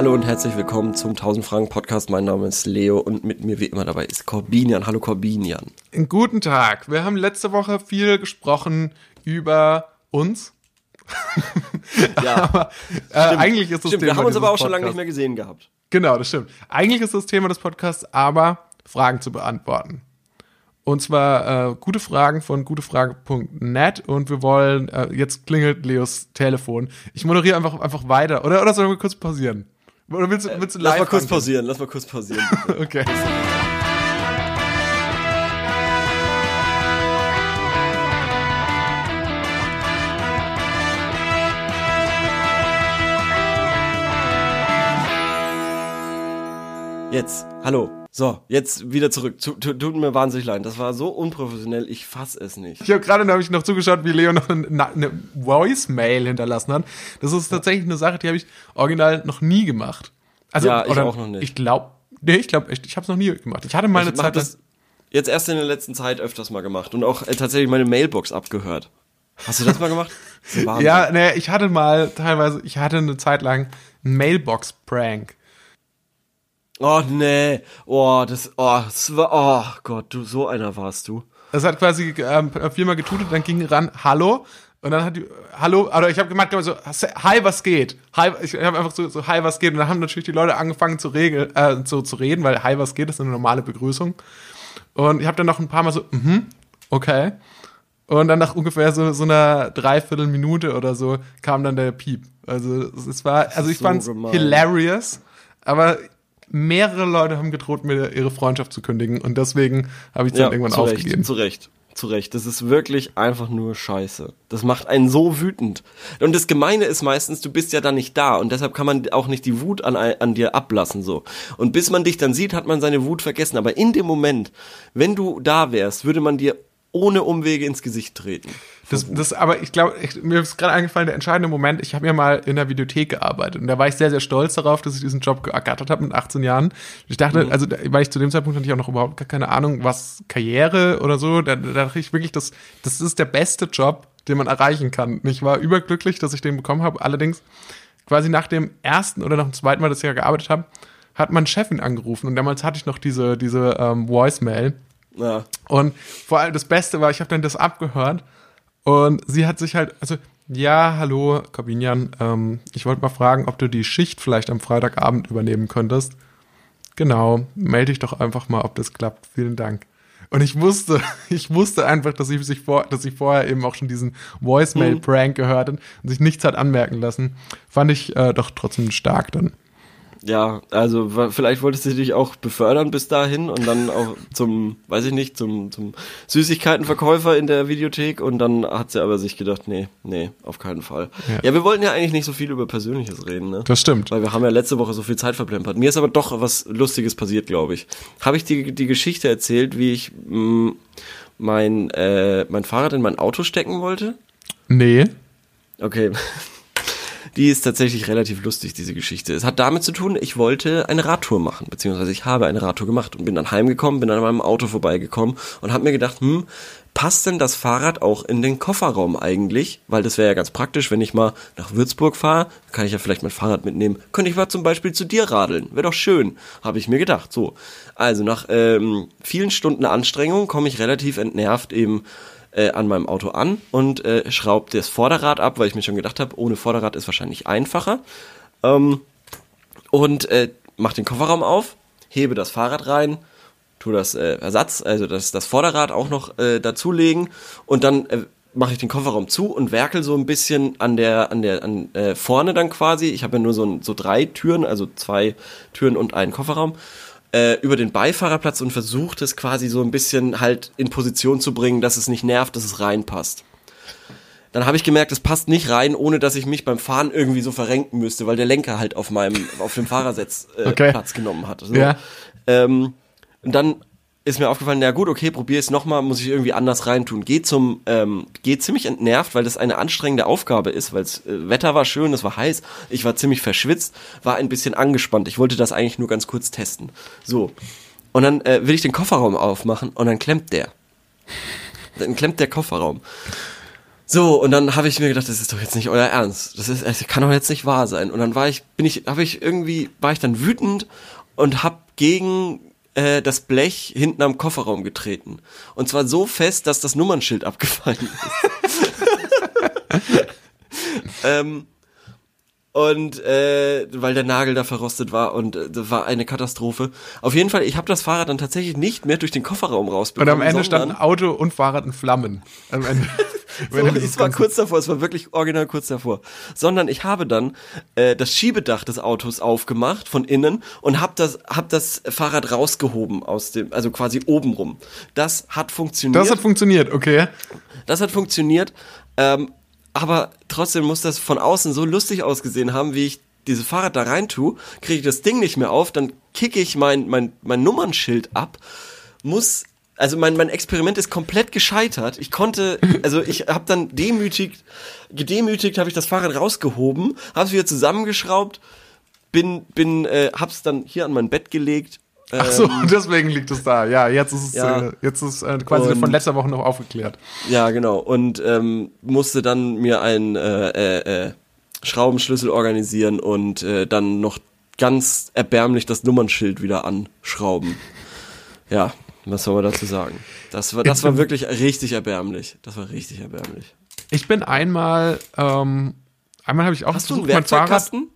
Hallo und herzlich willkommen zum 1000 Franken Podcast. Mein Name ist Leo und mit mir wie immer dabei ist Corbinian. Hallo Corbinian. Guten Tag. Wir haben letzte Woche viel gesprochen über uns. Ja, aber äh, eigentlich ist das stimmt. Thema Wir haben uns aber auch dieses schon lange nicht mehr gesehen gehabt. Genau, das stimmt. Eigentlich ist das Thema des Podcasts aber Fragen zu beantworten. Und zwar äh, gute Fragen von gutefrage.net und wir wollen, äh, jetzt klingelt Leos Telefon. Ich moderiere einfach, einfach weiter. Oder, oder sollen wir kurz pausieren? Oder willst, du- willst du Lass live mal kurz angehen? pausieren, lass mal kurz pausieren. Okay. Jetzt, hallo. So, jetzt wieder zurück. Tu- tu- Tut mir wahnsinnig leid. Das war so unprofessionell, ich fass es nicht. Ich habe gerade nämlich noch zugeschaut, wie Leo noch eine, eine Voicemail hinterlassen hat. Das ist tatsächlich eine Sache, die habe ich original noch nie gemacht. Also, Ja, ich oder auch noch nicht. Ich glaube, nee, ich glaube echt, ich habe es noch nie gemacht. Ich hatte mal eine Ich mach Zeit das jetzt erst in der letzten Zeit öfters mal gemacht und auch äh, tatsächlich meine Mailbox abgehört. Hast du das mal gemacht? Das ja, nee, ich hatte mal teilweise, ich hatte eine Zeit lang einen Mailbox-Prank. Oh nee. Oh, das, oh, das war, oh Gott, du, so einer warst du. Das hat quasi ähm, viermal getutet, dann ging ran, hallo. Und dann hat die, hallo, oder ich habe gemacht, so, hi, was geht? Hi, ich habe einfach so, so, hi, was geht? Und dann haben natürlich die Leute angefangen zu, regel, äh, zu, zu reden, weil hi, was geht, ist eine normale Begrüßung. Und ich habe dann noch ein paar Mal so, mhm, okay. Und dann nach ungefähr so, so einer Dreiviertelminute oder so kam dann der Piep. Also es war, also ich so fand's gemein. hilarious, aber mehrere Leute haben gedroht, mir ihre Freundschaft zu kündigen und deswegen habe ich dann irgendwann zu Recht, aufgegeben. Zu Recht, zu Recht. Das ist wirklich einfach nur Scheiße. Das macht einen so wütend. Und das Gemeine ist meistens, du bist ja dann nicht da und deshalb kann man auch nicht die Wut an, an dir ablassen so. Und bis man dich dann sieht, hat man seine Wut vergessen. Aber in dem Moment, wenn du da wärst, würde man dir ohne Umwege ins Gesicht treten. Das, das, aber ich glaube, mir ist gerade eingefallen, der entscheidende Moment, ich habe ja mal in der Videothek gearbeitet und da war ich sehr, sehr stolz darauf, dass ich diesen Job geackert habe mit 18 Jahren. Ich dachte, also, da- weil ich zu dem Zeitpunkt hatte ich auch noch überhaupt gar keine Ahnung, was Karriere oder so, da, da dachte ich wirklich, das, das ist der beste Job, den man erreichen kann. Und ich war überglücklich, dass ich den bekommen habe. Allerdings, quasi nach dem ersten oder nach dem zweiten Mal, dass ich ja gearbeitet habe, hat mein Chefin angerufen und damals hatte ich noch diese, diese ähm, Voicemail. Ja. Und vor allem das Beste war, ich habe dann das abgehört und sie hat sich halt, also, ja, hallo, Corbinian, ähm, ich wollte mal fragen, ob du die Schicht vielleicht am Freitagabend übernehmen könntest. Genau, melde dich doch einfach mal, ob das klappt. Vielen Dank. Und ich wusste, ich wusste einfach, dass ich sich vor, dass ich vorher eben auch schon diesen Voicemail-Prank gehört und sich nichts hat anmerken lassen. Fand ich äh, doch trotzdem stark dann. Ja, also vielleicht wolltest du dich auch befördern bis dahin und dann auch zum, weiß ich nicht, zum, zum Süßigkeitenverkäufer in der Videothek und dann hat sie aber sich gedacht, nee, nee, auf keinen Fall. Ja, Ja. wir wollten ja eigentlich nicht so viel über Persönliches reden, ne? Das stimmt. Weil wir haben ja letzte Woche so viel Zeit verplempert. Mir ist aber doch was Lustiges passiert, glaube ich. Habe ich die, die Geschichte erzählt, wie ich mh, mein, äh, mein Fahrrad in mein Auto stecken wollte? Nee. Okay. Die ist tatsächlich relativ lustig, diese Geschichte. Es hat damit zu tun, ich wollte eine Radtour machen, beziehungsweise ich habe eine Radtour gemacht und bin dann heimgekommen, bin an meinem Auto vorbeigekommen und habe mir gedacht, hm, passt denn das Fahrrad auch in den Kofferraum eigentlich? Weil das wäre ja ganz praktisch, wenn ich mal nach Würzburg fahre, kann ich ja vielleicht mein Fahrrad mitnehmen. Könnte ich mal zum Beispiel zu dir radeln. Wäre doch schön, habe ich mir gedacht. So, also nach ähm, vielen Stunden Anstrengung komme ich relativ entnervt eben äh, an meinem Auto an und äh, schraube das Vorderrad ab, weil ich mir schon gedacht habe, ohne Vorderrad ist wahrscheinlich einfacher. Ähm, und äh, mach den Kofferraum auf, hebe das Fahrrad rein, tu das äh, Ersatz, also das, das Vorderrad auch noch äh, dazulegen und dann äh, mache ich den Kofferraum zu und werkel so ein bisschen an der an der an äh, vorne dann quasi. Ich habe ja nur so ein, so drei Türen, also zwei Türen und einen Kofferraum äh, über den Beifahrerplatz und versucht es quasi so ein bisschen halt in Position zu bringen, dass es nicht nervt, dass es reinpasst. Dann habe ich gemerkt, es passt nicht rein, ohne dass ich mich beim Fahren irgendwie so verrenken müsste, weil der Lenker halt auf meinem, auf dem Fahrersitz äh, Okay. Platz genommen hat. So. Ja. Ähm, und dann ist mir aufgefallen, na gut, okay, probier es nochmal, muss ich irgendwie anders reintun. Geh zum, ähm, geh ziemlich entnervt, weil das eine anstrengende Aufgabe ist, weil das äh, Wetter war schön, es war heiß, ich war ziemlich verschwitzt, war ein bisschen angespannt. Ich wollte das eigentlich nur ganz kurz testen. So. Und dann äh, will ich den Kofferraum aufmachen und dann klemmt der. Dann klemmt der Kofferraum. So, und dann habe ich mir gedacht, das ist doch jetzt nicht euer Ernst. Das ist, das kann doch jetzt nicht wahr sein. Und dann war ich, bin ich, habe ich irgendwie, war ich dann wütend und hab gegen äh, das Blech hinten am Kofferraum getreten. Und zwar so fest, dass das Nummernschild abgefallen ist. ähm, und äh, weil der Nagel da verrostet war und äh, das war eine Katastrophe. Auf jeden Fall, ich habe das Fahrrad dann tatsächlich nicht mehr durch den Kofferraum rausbekommen. Und am Ende standen Auto und Fahrrad in Flammen. Am Ende. so, es war kurz davor, es war wirklich original kurz davor. Sondern ich habe dann äh, das Schiebedach des Autos aufgemacht von innen und habe das, hab das Fahrrad rausgehoben aus dem, also quasi obenrum. Das hat funktioniert. Das hat funktioniert, okay. Das hat funktioniert. Ähm, aber trotzdem muss das von außen so lustig ausgesehen haben, wie ich dieses Fahrrad da rein tue, kriege ich das Ding nicht mehr auf, dann kicke ich mein, mein, mein Nummernschild ab, muss, also mein, mein Experiment ist komplett gescheitert. Ich konnte, also ich habe dann demütigt, gedemütigt habe ich das Fahrrad rausgehoben, habe es wieder zusammengeschraubt, bin, bin, äh, hab's dann hier an mein Bett gelegt Ach so, ähm, deswegen liegt es da. Ja, jetzt ist es ja, äh, jetzt ist äh, quasi und, von letzter Woche noch aufgeklärt. Ja, genau. Und ähm, musste dann mir einen äh, äh, äh, Schraubenschlüssel organisieren und äh, dann noch ganz erbärmlich das Nummernschild wieder anschrauben. Ja, was soll man dazu sagen? Das war, das war wirklich richtig erbärmlich. Das war richtig erbärmlich. Ich bin einmal, ähm, einmal habe ich auch Hast du einen Werkzeugkasten?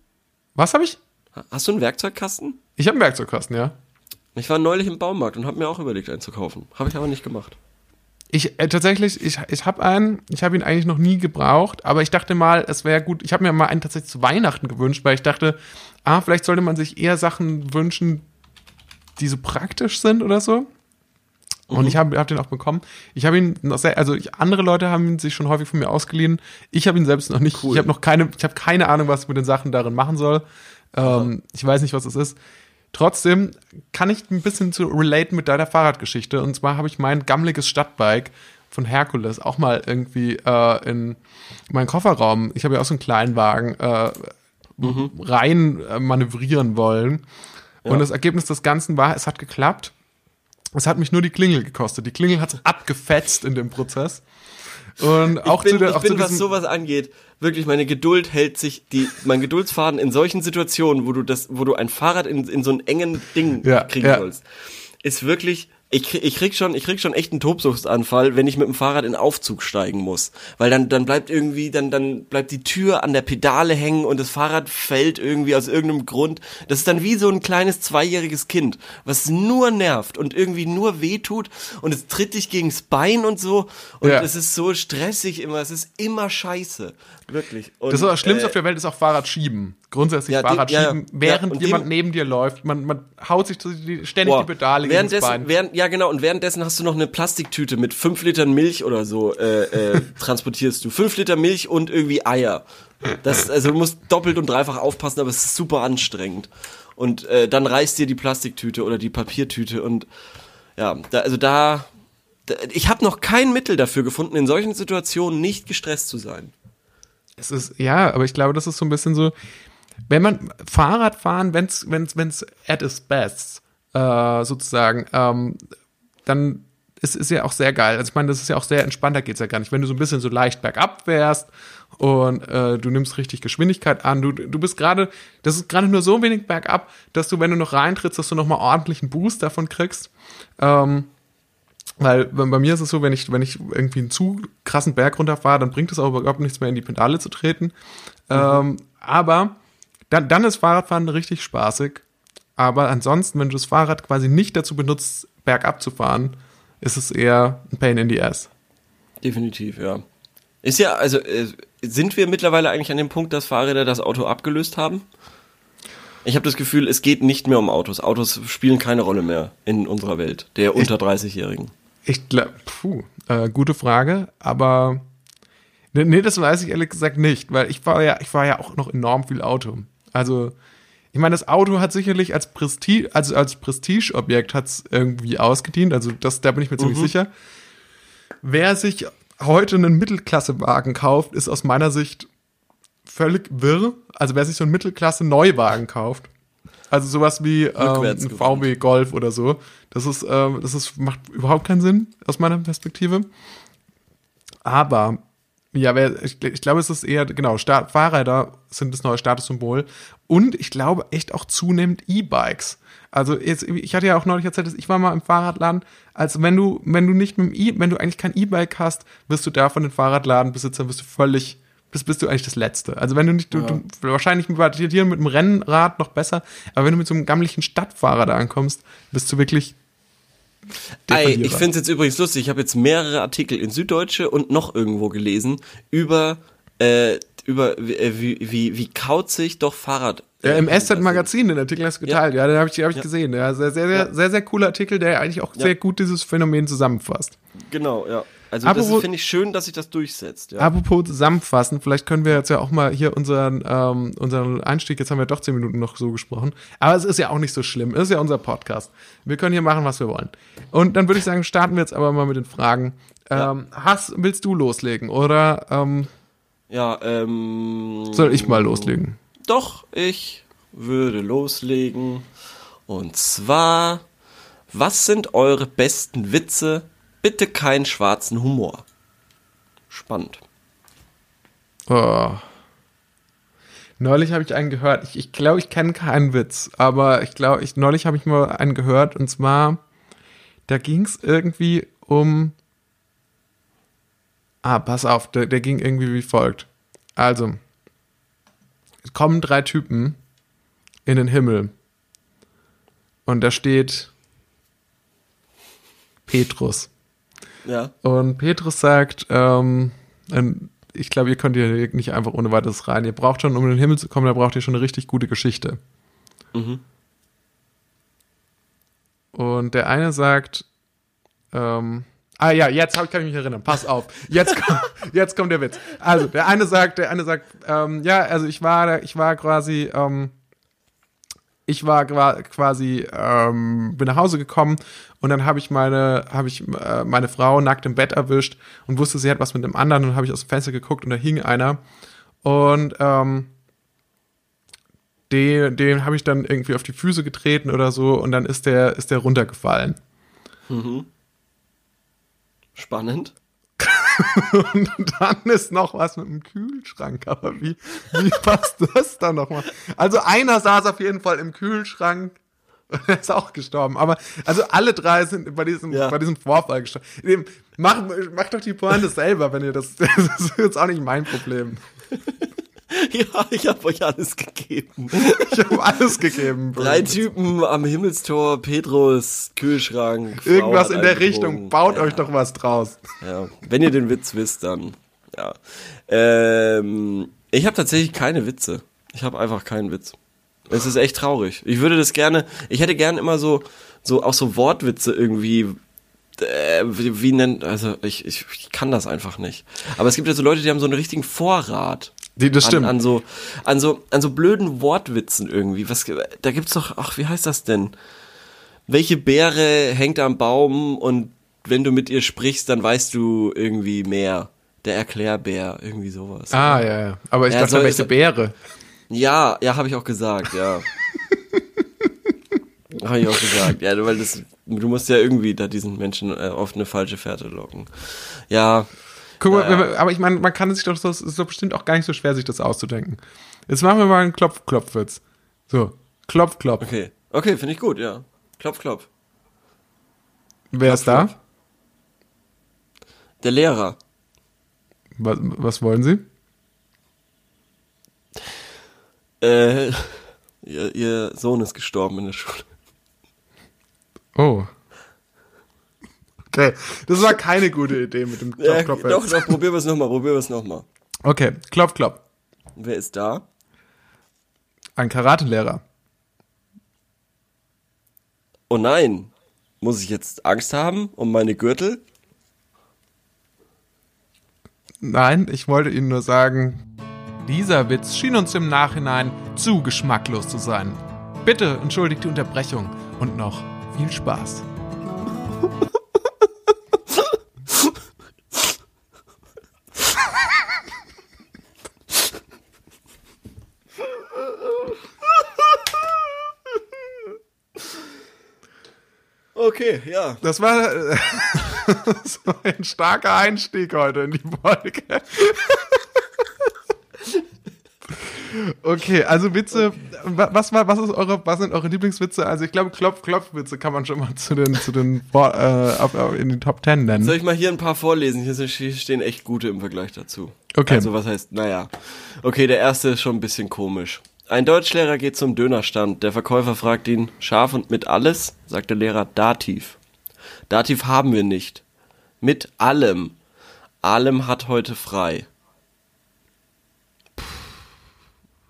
Was habe ich? Hast du einen Werkzeugkasten? Ich habe einen Werkzeugkasten, ja. Ich war neulich im Baumarkt und habe mir auch überlegt, einen zu kaufen. Habe ich aber nicht gemacht. Ich äh, tatsächlich, ich, ich habe einen, ich habe ihn eigentlich noch nie gebraucht, aber ich dachte mal, es wäre gut. Ich habe mir mal einen tatsächlich zu Weihnachten gewünscht, weil ich dachte, ah, vielleicht sollte man sich eher Sachen wünschen, die so praktisch sind oder so. Und mhm. ich habe hab den auch bekommen. Ich habe ihn noch sehr, also ich, andere Leute haben ihn sich schon häufig von mir ausgeliehen. Ich habe ihn selbst noch nicht. Cool. Ich habe noch keine, ich habe keine Ahnung, was ich mit den Sachen darin machen soll. Ähm, ich weiß nicht, was es ist. Trotzdem kann ich ein bisschen zu relaten mit deiner Fahrradgeschichte. Und zwar habe ich mein gammeliges Stadtbike von Herkules auch mal irgendwie äh, in meinen Kofferraum, ich habe ja auch so einen kleinen Wagen, äh, mhm. rein manövrieren wollen. Ja. Und das Ergebnis des Ganzen war, es hat geklappt. Es hat mich nur die Klingel gekostet. Die Klingel hat abgefetzt in dem Prozess. Und auch ich bin, zu der, ich auch bin zu was sowas angeht, wirklich meine Geduld hält sich, die, mein Geduldsfaden in solchen Situationen, wo du das, wo du ein Fahrrad in, in so einen engen Ding ja, kriegen ja. sollst, ist wirklich ich, ich krieg schon, ich krieg schon echt einen Tobsuchtsanfall, wenn ich mit dem Fahrrad in Aufzug steigen muss, weil dann dann bleibt irgendwie dann dann bleibt die Tür an der Pedale hängen und das Fahrrad fällt irgendwie aus irgendeinem Grund. Das ist dann wie so ein kleines zweijähriges Kind, was nur nervt und irgendwie nur wehtut und es tritt dich gegens Bein und so und ja. es ist so stressig immer, es ist immer scheiße, wirklich. Und, das ist das Schlimmste äh, auf der Welt ist auch Fahrrad schieben grundsätzlich ja, Fahrrad dem, schieben, ja, während ja, jemand dem, neben dir läuft. Man, man haut sich ständig boah, die Pedale währenddessen, Bein. Während, ja, genau. Und währenddessen hast du noch eine Plastiktüte mit fünf Litern Milch oder so äh, äh, transportierst du. Fünf Liter Milch und irgendwie Eier. Das, also du musst doppelt und dreifach aufpassen, aber es ist super anstrengend. Und äh, dann reißt dir die Plastiktüte oder die Papiertüte und ja, da, also da, da ich habe noch kein Mittel dafür gefunden, in solchen Situationen nicht gestresst zu sein. Es ist, ja, aber ich glaube, das ist so ein bisschen so, wenn man Fahrrad fahren, wenn es wenn's, wenn's at its best, äh, sozusagen, ähm, dann ist es ja auch sehr geil. Also ich meine, das ist ja auch sehr entspannt, da geht's ja gar nicht. Wenn du so ein bisschen so leicht bergab fährst und äh, du nimmst richtig Geschwindigkeit an, du, du bist gerade, das ist gerade nur so wenig bergab, dass du, wenn du noch reintrittst, dass du nochmal ordentlichen Boost davon kriegst. Ähm, weil bei mir ist es so, wenn ich, wenn ich irgendwie einen zu krassen Berg runterfahre, dann bringt es auch überhaupt nichts mehr in die Pedale zu treten. Mhm. Ähm, aber dann, dann ist Fahrradfahren richtig spaßig. Aber ansonsten, wenn du das Fahrrad quasi nicht dazu benutzt, bergab zu fahren, ist es eher ein Pain in the Ass. Definitiv, ja. Ist ja, also äh, sind wir mittlerweile eigentlich an dem Punkt, dass Fahrräder das Auto abgelöst haben? Ich habe das Gefühl, es geht nicht mehr um Autos. Autos spielen keine Rolle mehr in unserer Welt, der unter 30-Jährigen. Ich glaube, puh, äh, gute Frage, aber nee, das weiß ich ehrlich gesagt nicht, weil ich war ja, ich war ja auch noch enorm viel Auto. Also, ich meine, das Auto hat sicherlich als Prestige, also als Prestigeobjekt hat es irgendwie ausgedient. Also, das, da bin ich mir ziemlich mhm. sicher. Wer sich heute einen Mittelklassewagen kauft, ist aus meiner Sicht völlig wirr. Also, wer sich so einen Mittelklasse-Neuwagen kauft, also sowas wie ähm, ein VW Golf oder so, das ist, ähm, das ist, macht überhaupt keinen Sinn aus meiner Perspektive. Aber Ja, wer, ich, ich glaube, es ist eher, genau, Sta Fahrräder sind das neue Statussymbol. Und ich glaube echt auch zunehmend E-Bikes. Also jetzt, ich hatte ja auch neulich erzählt, dass ich war mal im Fahrradladen. Also wenn du, wenn du nicht mit dem E, wenn du eigentlich kein E-Bike hast, wirst du da von den Fahrradladenbesitzern bist du völlig, bist, bist du eigentlich das Letzte. Also wenn du nicht, du, Ja. du wahrscheinlich mit, mit dem Rennrad noch besser, aber wenn du mit so einem gammlichen Stadtfahrrad ankommst, bist du wirklich Ey, ich finde es jetzt übrigens lustig. Ich habe jetzt mehrere Artikel in Süddeutsche und noch irgendwo gelesen über äh, über wie, äh, wie, wie, wie kauzig doch Fahrrad. Ja, im äh, SZ-Magazin, den Artikel hast du geteilt. Ja, den habe ich, hab ich Ja. gesehen. Ja, sehr, sehr, sehr, Ja. sehr, sehr cooler Artikel, der eigentlich auch sehr gut dieses Phänomen zusammenfasst. Genau, ja. Also Apropos- das finde ich schön, dass sich das durchsetzt. Ja. Apropos zusammenfassen, vielleicht können wir jetzt ja auch mal hier unseren, ähm, unseren Einstieg, jetzt haben wir doch zehn Minuten noch so gesprochen, aber es ist ja auch nicht so schlimm, es ist ja unser Podcast. Wir können hier machen, was wir wollen. Und dann würde ich sagen, starten wir jetzt aber mal mit den Fragen. Ähm, Hass, willst du loslegen oder ähm, ja, ähm. soll ich mal loslegen? Doch, ich würde loslegen. Und zwar, was sind eure besten Witze? Bitte keinen schwarzen Humor. Spannend. Oh. Neulich habe ich einen gehört. Ich glaube, ich, glaub, ich kenne keinen Witz, aber ich glaube, ich, neulich habe ich mal einen gehört und zwar, da ging es irgendwie um. Ah, pass auf, der, der ging irgendwie wie folgt. Also, es kommen drei Typen in den Himmel und da steht Petrus. Ja. Und Petrus sagt, ähm, ähm, ich glaube, ihr könnt hier nicht einfach ohne weiteres rein. Ihr braucht schon, um in den Himmel zu kommen, da braucht ihr schon eine richtig gute Geschichte. Mhm. Und der eine sagt, ähm, ah ja, jetzt hab, kann ich mich erinnern. Pass auf, jetzt kommt, jetzt kommt der Witz. Also der eine sagt, der eine sagt, ähm, ja, also ich war, ich war quasi, ähm, ich war quasi, ähm, bin nach Hause gekommen und dann habe ich meine, habe ich äh, meine Frau nackt im Bett erwischt und wusste, sie hat was mit dem anderen und habe ich aus dem Fenster geguckt und da hing einer und ähm, den, den habe ich dann irgendwie auf die Füße getreten oder so und dann ist der, ist der runtergefallen. Spannend. Und dann ist noch was mit dem Kühlschrank. Aber wie, wie passt das dann nochmal? Also einer saß auf jeden Fall im Kühlschrank. Er ist auch gestorben. Aber also alle drei sind bei diesem, Ja. bei diesem Vorfall gestorben. Macht, macht doch die Pointe selber, wenn ihr das. Das ist jetzt auch nicht mein Problem. Ja, ich habe euch alles gegeben. Ich habe alles gegeben. Bro. Drei Typen am Himmelstor, Petrus, Kühlschrank. Frau Irgendwas in der Richtung. Baut ja, euch doch was draus. Ja, wenn ihr den Witz wisst, dann ja. Ähm, ich habe tatsächlich keine Witze. Ich habe einfach keinen Witz. Es ist echt traurig. Ich würde das gerne. Ich hätte gern immer so so auch so Wortwitze irgendwie. Äh, wie, wie nennt also ich, ich ich kann das einfach nicht. Aber es gibt ja so Leute, die haben so einen richtigen Vorrat. Die, das stimmt. An, an so an so an so blöden Wortwitzen irgendwie. Was da gibt's doch ach, wie heißt das denn? Welche Beere hängt am Baum und wenn du mit ihr sprichst, dann weißt du irgendwie mehr. Der Erklärbär, irgendwie sowas. ah, ja, ja. Aber ich Ja, dachte, so- welche so- Beere. Ja, ja, habe ich auch gesagt, ja. habe ich auch gesagt. Ja, weil das du musst ja irgendwie da diesen Menschen äh, auf eine falsche Fährte locken. Ja, Guck mal, Ja, aber ich meine, man kann sich doch so, es ist doch bestimmt auch gar nicht so schwer, sich das auszudenken. Jetzt machen wir mal einen Klopf-Klopf-Witz. So, Klopf, Klopf. okay. Okay, finde ich gut, ja. Klopf, klopf. Wer ist da? klopf. Der Lehrer. Was, was wollen Sie? Äh, ihr, ihr Sohn ist gestorben in der Schule. Oh. Okay, das war keine gute Idee mit dem Klopf, Klopf. doch, Witz. doch, probieren wir es nochmal, probieren wir es nochmal. Okay, Klopf, Klopf. Wer ist da? Ein Karatelehrer. Oh nein, muss ich jetzt Angst haben um meine Gürtel? Nein, ich wollte Ihnen nur sagen, dieser Witz schien uns im Nachhinein zu geschmacklos zu sein. Bitte entschuldigt die Unterbrechung und noch viel Spaß. Okay, ja. Das war, äh, so ein starker Einstieg heute in die Folge. Okay, also Witze, was war, was ist eure, was sind eure Lieblingswitze? Also ich glaube, Klopf, Klopf-Witze kann man schon mal zu den, zu den, äh, in den Top Ten nennen. Soll ich mal hier ein paar vorlesen? Hier stehen echt gute im Vergleich dazu. Okay. Also was heißt, naja. Okay, der erste ist schon ein bisschen komisch. Ein Deutschlehrer geht zum Dönerstand. Der Verkäufer fragt ihn, scharf und mit alles? Sagt der Lehrer, Dativ. Dativ haben wir nicht. Mit allem. Allem hat heute frei.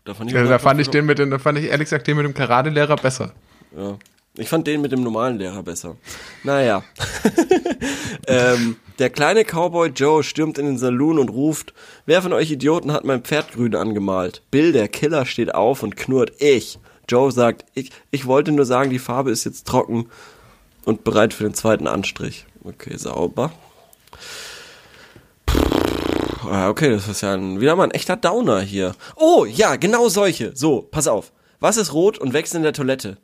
Da fand ich, ja, da fand ich den mit dem, da fand ich ehrlich gesagt den mit dem Karate-Lehrer besser. Ja. Ich fand den mit dem normalen Lehrer besser. Naja. ähm, der kleine Cowboy Joe stürmt in den Saloon und ruft, wer von euch Idioten hat mein Pferd grün angemalt? Bill, der Killer, steht auf und knurrt, ich. Joe sagt, ich, ich wollte nur sagen, die Farbe ist jetzt trocken und bereit für den zweiten Anstrich. Okay, sauber. Ah, okay, das ist ja ein, wieder mal ein echter Downer hier. Oh, ja, genau solche. So, pass auf. Was ist rot und wächst in der Toilette?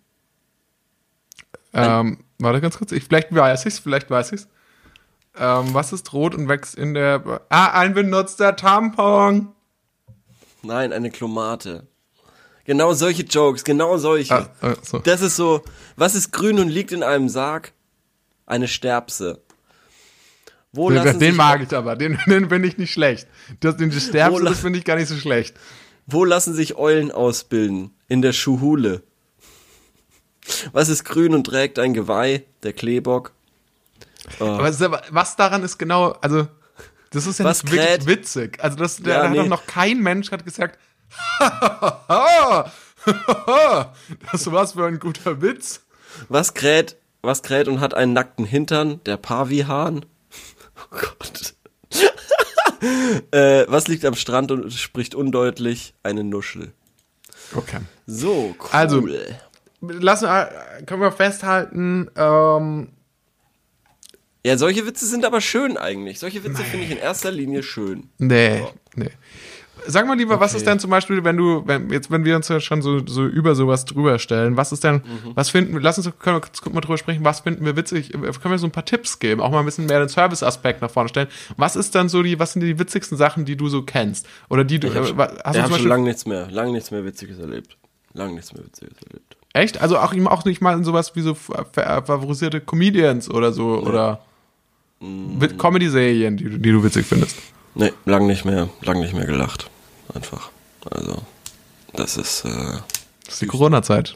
Ähm, warte ganz kurz. Ich, vielleicht weiß ich's, vielleicht weiß ich's. Ähm, was ist rot und wächst in der. Ah, ein benutzter Tampon. Nein, eine Klomate. Genau solche Jokes, genau solche. Ah, ah, so. Das ist so, was ist grün und liegt in einem Sarg? Eine Sterbse. Wo den, lassen den mag ich aber, den, den finde ich nicht schlecht. Das, den Sterbse, das finde ich gar nicht so schlecht. Wo lassen sich Eulen ausbilden? In der Schuhule. Was ist grün und trägt ein Geweih? Der Kleebock. Oh. Aber was daran ist genau, also das ist ja was nicht wirklich witzig. Also das, ja, hat nee. doch noch kein Mensch hat gesagt, das war's für ein guter Witz. Was kräht, was kräht und hat einen nackten Hintern? Der Pavihahn. Oh Gott. äh, was liegt am Strand und spricht undeutlich? Eine Nuschel. Okay. So, cool. Also, lassen, können wir festhalten, ähm, ja, solche Witze sind aber schön eigentlich. Solche Witze finde ich in erster Linie schön. Nee, so. nee. Sag mal lieber, okay. was ist denn zum Beispiel, wenn du, wenn, jetzt, wenn wir uns ja schon so, so über sowas drüber stellen, was ist denn, mhm. was finden wir, lass uns, können wir kurz mal drüber sprechen, was finden wir witzig, können wir so ein paar Tipps geben, auch mal ein bisschen mehr den Service-Aspekt nach vorne stellen. Was ist dann so die, was sind die witzigsten Sachen, die du so kennst? Oder die du, ich hab, äh, hast ich du hab schon lange nichts mehr, lange nichts mehr Witziges erlebt. Lange nichts mehr Witziges erlebt. Echt? Also auch, auch nicht mal in sowas wie so favorisierte Comedians oder so, nee. oder? Mit Comedy-Serien, die, die du witzig findest. Nee, lang nicht mehr, lang nicht mehr gelacht. Einfach. Also, das ist. Äh, das ist die Corona-Zeit.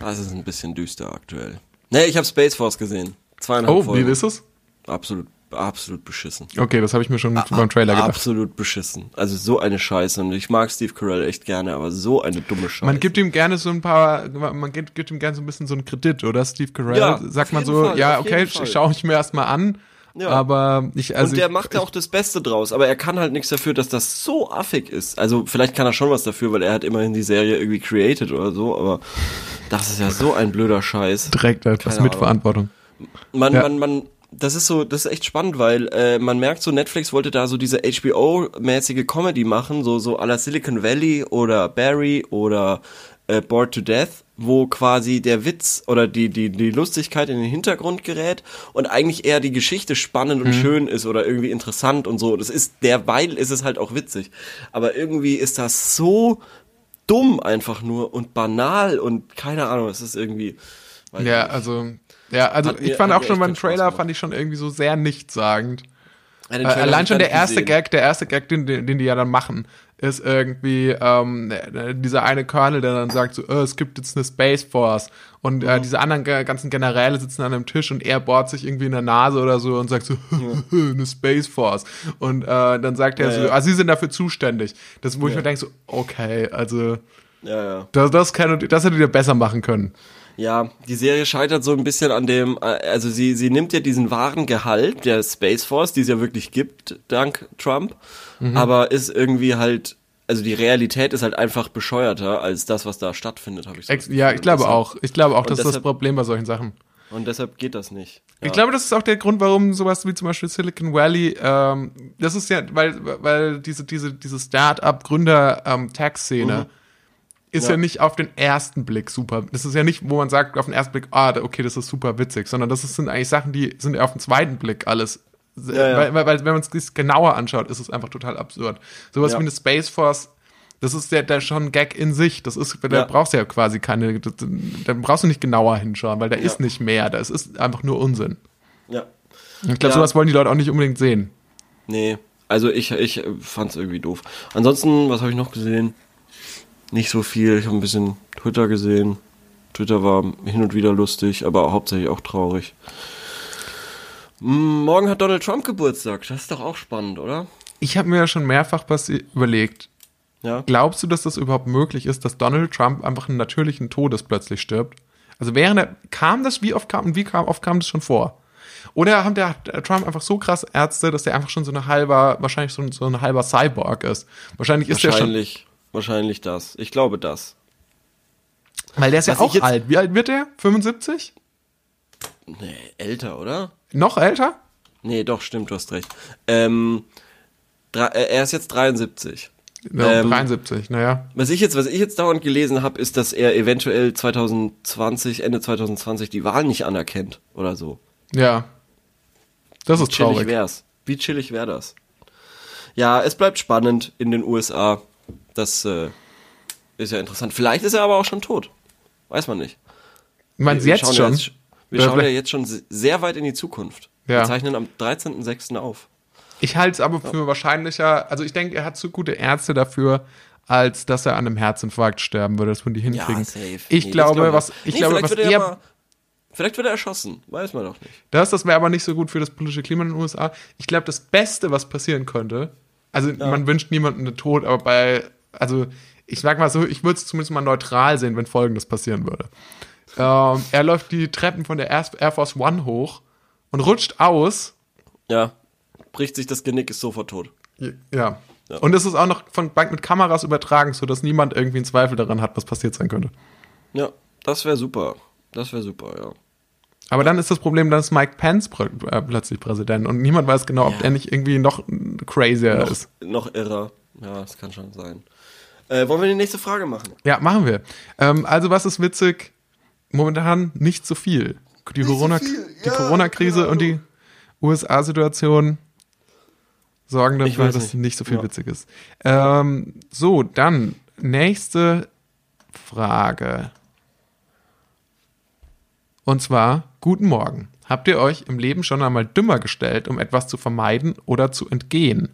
Das ist ein bisschen düster aktuell. Nee, ich habe Space Force gesehen. Zweieinhalb Oh, Folgen. wie ist es? Absolut absolut beschissen. Okay, das habe ich mir schon a beim Trailer gedacht. Absolut beschissen. Also so eine Scheiße. Und ich mag Steve Carell echt gerne, aber so eine dumme Scheiße. Man gibt ihm gerne so ein paar, man gibt, gibt ihm gerne so ein bisschen so einen Kredit, oder? Steve Carell. Ja, Sagt man so, Fall, ja, okay, schaue ich mir erstmal an. Ja. Aber ich, also. Und der ich, macht ja auch das Beste draus, aber er kann halt nichts dafür, dass das so affig ist. Also vielleicht kann er schon was dafür, weil er hat immerhin die Serie irgendwie created oder so, aber das ist ja so ein blöder Scheiß. Direkt etwas mit Verantwortung. Man, ja. man, man, das ist so, das ist echt spannend, weil äh, man merkt so, Netflix wollte da so diese HBO-mäßige Comedy machen, so so à la Silicon Valley oder Barry oder äh, Bored to Death, wo quasi der Witz oder die die die Lustigkeit in den Hintergrund gerät und eigentlich eher die Geschichte spannend und mhm. schön ist oder irgendwie interessant und so. Das ist derweil ist es halt auch witzig, aber irgendwie ist das so dumm einfach nur und banal und keine Ahnung, es ist irgendwie ja, also ja, also hat ich mir, fand auch schon beim Trailer fand ich schon irgendwie so sehr nichtssagend. Ja, äh, allein schon der erste gesehen. Gag, der erste Gag, den, den, den die ja dann machen, ist irgendwie ähm, dieser eine Colonel, der dann sagt so, oh, es gibt jetzt eine Space Force und äh, mhm. diese anderen ganzen Generäle sitzen an einem Tisch und er bohrt sich irgendwie in der Nase oder so und sagt so, ja. eine Space Force und äh, dann sagt er ja, so, ah, sie sind dafür zuständig. Das, wo ich mir denke so, okay, also ja, ja. Das, das, kann, das hättet ihr besser machen können. Ja, die Serie scheitert so ein bisschen an dem, äh, also sie, sie nimmt ja diesen wahren Gehalt der Space Force, die es ja wirklich gibt, dank Trump, mhm. aber ist irgendwie halt, also die Realität ist halt einfach bescheuerter als das, was da stattfindet, habe ich so. Ja, ich glaube auch. Ich glaube auch, das ist das Problem bei solchen Sachen. Und deshalb geht das nicht. Ja. Ich glaube, das ist auch der Grund, warum sowas wie zum Beispiel Silicon Valley, ähm, das ist ja, weil, weil diese, diese, diese Start-up-Gründer-Tech-Szene, ähm, ist ja. Ja. nicht auf den ersten Blick super. Das ist ja nicht, wo man sagt auf den ersten Blick, ah, okay, das ist super witzig, sondern das sind eigentlich Sachen, die sind ja auf den zweiten Blick alles. Ja, ja. Weil, weil, weil wenn man es genauer anschaut, ist es einfach total absurd. Sowas wie eine Space Force, das ist ja der schon ein Gag in sich. Das ist, da brauchst du ja quasi keine, das- da brauchst du nicht genauer hinschauen, weil da ist nicht mehr. Da ist- einfach nur Unsinn. Ja. Ich glaube, sowas wollen die Leute auch nicht unbedingt sehen. Nee, also ich, ich fand es irgendwie doof. Ansonsten, was habe ich noch gesehen? Nicht so viel. Ich habe ein bisschen Twitter gesehen. Twitter war hin und wieder lustig, aber hauptsächlich auch traurig. Mm, Morgen hat Donald Trump Geburtstag. Das ist doch auch spannend, oder? Ich habe mir ja schon mehrfach überlegt, Ja. Glaubst du, dass das überhaupt möglich ist, dass Donald Trump einfach einen natürlichen Todes plötzlich stirbt? Also während er, kam das, wie oft kam, wie kam, oft kam das schon vor? Oder hat der hat Trump einfach so krass Ärzte, dass der einfach schon so eine halber, wahrscheinlich so ein, so ein halber Cyborg ist? Wahrscheinlich ist der schon, Wahrscheinlich, das. Ich glaube das. weil der ist ja Was ich auch alt. Wie alt wird der? 75? Nee, älter, oder? Noch älter? Nee, doch, stimmt, du hast recht. Ähm, äh, er ist jetzt 73. Ja, Ähm, 73, naja. Was ich jetzt, was ich jetzt dauernd gelesen habe, ist, dass er eventuell 2020, Ende 2020 die Wahl nicht anerkennt oder so. Ja. Das ist chillig traurig. wär's. Wie chillig wär das? Ja, es bleibt spannend in den USA. Das äh, ist ja interessant. Vielleicht ist er aber auch schon tot. Weiß man nicht. Du Wir jetzt schauen schon? Ja jetzt, wir Oder schauen ja jetzt schon se- sehr weit in die Zukunft. Ja. Wir zeichnen am 13.06. auf. Ich halte es aber für wahrscheinlicher, also ich denke, er hat zu gute Ärzte dafür, als dass er an einem Herzinfarkt sterben würde. Das würden die hinkriegen. safe. Ich Nee, glaube, glaub was, ich Nee, glaube, vielleicht was wird er eher, Vielleicht wird er erschossen. Weiß man doch nicht. das, das wäre aber nicht so gut für das politische Klima in den USA. Ich glaube, das Beste, was passieren könnte, also man wünscht niemandem den Tod, aber bei, also ich sag mal so, ich würde es zumindest mal neutral sehen, wenn Folgendes passieren würde. Ähm, er läuft die Treppen von der Air Force One hoch und rutscht aus Ja. Bricht sich das Genick, ist sofort tot. Ja. Und es ist auch noch von mit Kameras übertragen, sodass niemand irgendwie einen Zweifel daran hat, was passiert sein könnte. Ja, das wäre super. Das wäre super, ja. Aber dann ist das Problem, dann ist Mike Pence pr äh, plötzlich Präsident und niemand weiß genau, ob Ja. er nicht irgendwie noch crazier Noch, ist. noch irrer. Ja, das kann schon sein. Äh, wollen wir die nächste Frage machen? Ja, machen wir. Ähm, also, was ist witzig? Momentan nicht so viel. Die Corona- viel, die ja, Corona-Krise keine und die USA-Situation sorgen dafür, dass nicht. nicht so viel Ja. witzig ist. Ähm, so, dann nächste Frage. Und zwar, guten Morgen. Habt ihr euch im Leben schon einmal dümmer gestellt, um etwas zu vermeiden oder zu entgehen?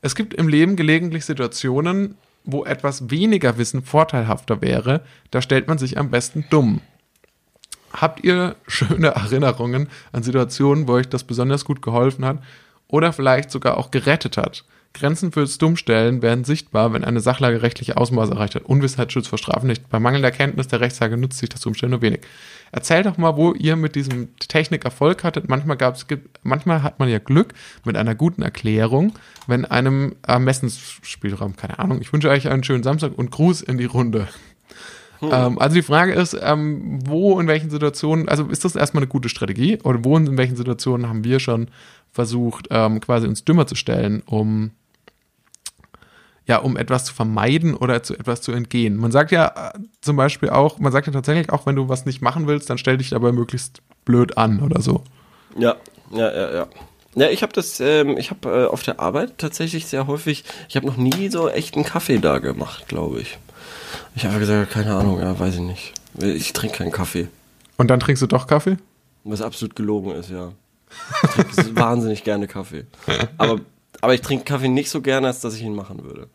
Es gibt im Leben gelegentlich Situationen, wo etwas weniger Wissen vorteilhafter wäre, da stellt man sich am besten dumm. Habt ihr schöne Erinnerungen an Situationen, wo euch das besonders gut geholfen hat oder vielleicht sogar auch gerettet hat? Grenzen fürs Dummstellen werden sichtbar, wenn eine Sachlage rechtliche Ausmaße erreicht hat. Unwissheit schützt vor Strafen nicht. Bei mangelnder Kenntnis der Rechtslage nutzt sich das Dummstellen nur wenig. Erzählt doch mal, wo ihr mit diesem Technik Erfolg hattet. Manchmal gab's, gibt, manchmal hat man ja Glück mit einer guten Erklärung, wenn einem Ermessensspielraum, keine Ahnung. Ich wünsche euch einen schönen Samstag und Gruß in die Runde. Ähm, also die Frage ist, ähm, wo in welchen Situationen, also ist das erstmal eine gute Strategie oder wo in welchen Situationen haben wir schon versucht, ähm, quasi uns dümmer zu stellen, um ja, um etwas zu vermeiden oder zu etwas zu entgehen. Man sagt ja äh, zum Beispiel auch, man sagt ja tatsächlich auch, wenn du was nicht machen willst, dann stell dich dabei möglichst blöd an oder so. Ja, ja, ja, ja. Ja, ich habe das, ähm, ich habe äh, auf der Arbeit tatsächlich sehr häufig, ich habe noch nie so echten Kaffee da gemacht, glaube ich. Ich habe gesagt, keine Ahnung, ja, weiß ich nicht. Ich trinke keinen Kaffee. Und dann trinkst du doch Kaffee? Was absolut gelogen ist, ja. Ich trinke wahnsinnig gerne Kaffee. Aber, aber ich trinke Kaffee nicht so gerne, als dass ich ihn machen würde.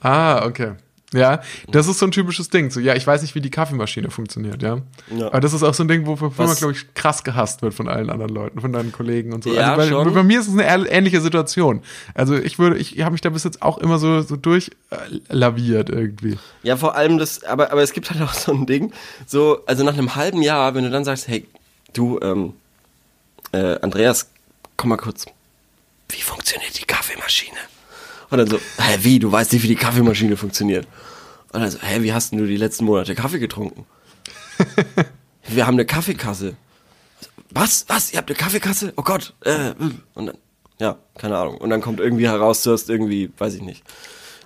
Ah, okay. Ja, das ist so ein typisches Ding. So, ja, ich weiß nicht, wie die Kaffeemaschine funktioniert, ja. Ja. Aber das ist auch so ein Ding, wofür man, glaube ich, krass gehasst wird von allen anderen Leuten, von deinen Kollegen und so. Ja, also bei, schon. bei mir ist es eine ähnliche Situation. Also ich würde, ich habe mich da bis jetzt auch immer so, so durchlaviert irgendwie. Ja, vor allem das, aber, aber es gibt halt auch so ein Ding, so, also nach einem halben Jahr, wenn du dann sagst, hey, du, ähm, äh, Andreas, komm mal kurz, wie funktioniert die Kaffeemaschine? Und dann so, hä, wie, du weißt nicht, wie die Kaffeemaschine funktioniert. Und dann so, hä, wie hast denn du die letzten Monate Kaffee getrunken? Wir haben eine Kaffeekasse. Was? Was? Ihr habt eine Kaffeekasse? Oh Gott. Äh, und dann, ja, keine Ahnung. Und dann kommt irgendwie heraus, du hast irgendwie, weiß ich nicht,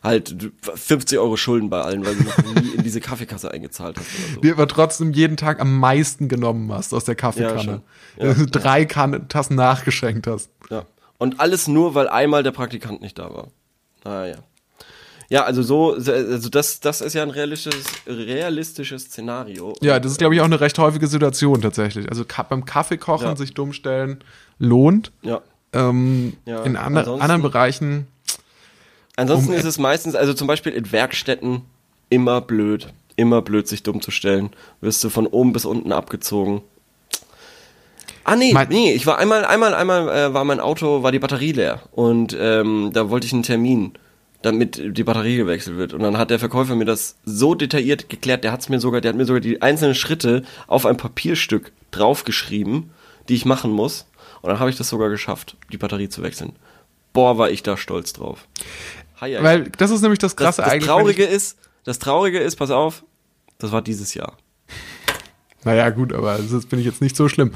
halt 50 Euro Schulden bei allen, weil du noch nie in diese Kaffeekasse eingezahlt hast oder so. Die aber trotzdem jeden Tag am meisten genommen hast aus der Kaffeekanne. Ja. Ja, Drei Kannen, Tassen nachgeschenkt hast. Ja. Und alles nur, weil einmal der Praktikant nicht da war. Ah ja. Also so, also das, das ist ja ein realistisches, realistisches Szenario. Ja, das ist, glaube ich, auch eine recht häufige Situation tatsächlich. Also beim Kaffeekochen Ja. sich dumm stellen lohnt. Ja. Ähm, Ja, in ansonsten- anderen Bereichen, Ansonsten Um- ist es meistens, also zum Beispiel in Werkstätten, immer blöd. Immer blöd, sich dumm zu stellen. Wirst du von oben bis unten abgezogen. Ah nee, Mein- nee, ich war einmal, einmal, einmal äh, war mein Auto, war die Batterie leer und ähm, da wollte ich einen Termin, damit die Batterie gewechselt wird. Und dann hat der Verkäufer mir das so detailliert geklärt, der hat's mir sogar, der hat mir sogar die einzelnen Schritte auf ein Papierstück draufgeschrieben, die ich machen muss. Und dann habe ich das sogar geschafft, die Batterie zu wechseln. Boah, war ich da stolz drauf. Hei. weil das ist nämlich das Das, Krasse das eigentlich. Traurige ist, das Traurige ist, pass auf, das war dieses Jahr. naja, gut, aber das finde ich jetzt nicht so schlimm.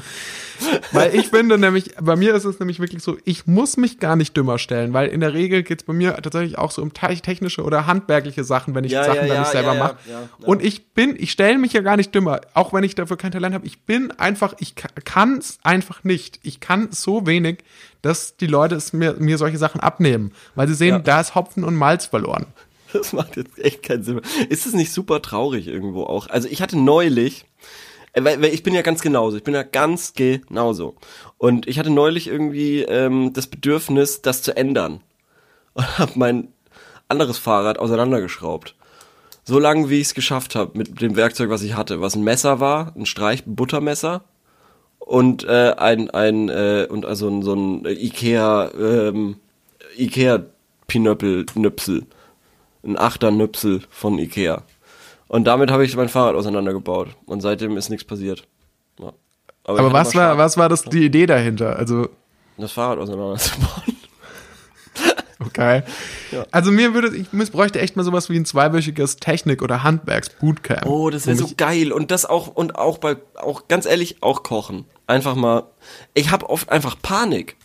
Weil ich finde nämlich, bei mir ist es nämlich wirklich so, ich muss mich gar nicht dümmer stellen, weil in der Regel geht es bei mir tatsächlich auch so um te- technische oder handwerkliche Sachen, wenn ich Ja, Sachen ja, dann nicht selber mache. Und ich bin, ich stelle mich ja gar nicht dümmer, auch wenn ich dafür kein Talent habe. Ich bin einfach, ich kann es einfach nicht. Ich kann so wenig, dass die Leute es mir, mir solche Sachen abnehmen, weil sie sehen, da ist Hopfen und Malz verloren. Das macht jetzt echt keinen Sinn. mehr. Ist es nicht super traurig irgendwo auch? Also ich hatte neulich, weil, weil ich bin ja ganz genauso, ich bin ja ganz genauso. Und ich hatte neulich irgendwie ähm, das Bedürfnis, das zu ändern. Und habe mein anderes Fahrrad auseinandergeschraubt. So lange, wie ich es geschafft habe mit dem Werkzeug, was ich hatte. Was ein Messer war, ein Streich, ein Buttermesser und äh, ein ein äh, und also ein, so ein Ikea ähm, Ikea Pinöppel Nüpsel, ein Achter Nüpsel von Ikea. Und damit habe ich mein Fahrrad auseinandergebaut und seitdem ist nichts passiert. Ja. Aber hatte was war, was war das die Idee dahinter? Also, das Fahrrad auseinanderzubauen? okay. Ja. Also mir würde, ich bräuchte echt mal sowas wie ein zweiwöchiges Technik- oder Handwerks-Bootcamp. Oh, das wäre so geil und das auch und auch bei auch ganz ehrlich auch kochen. Einfach mal ich habe oft einfach Panik.